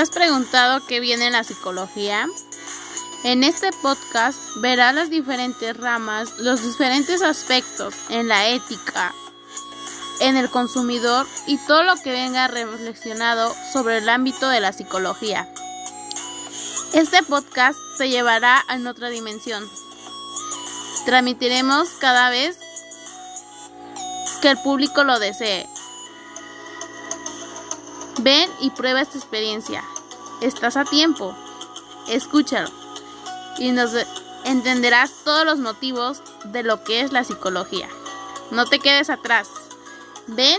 has preguntado qué viene en la psicología? En este podcast verás las diferentes ramas, los diferentes aspectos en la ética, en el consumidor y todo lo que venga reflexionado sobre el ámbito de la psicología. Este podcast se llevará en otra dimensión. Transmitiremos cada vez que el público lo desee. Ven y prueba esta experiencia. Estás a tiempo. Escúchalo. Y nos entenderás todos los motivos de lo que es la psicología. No te quedes atrás. Ven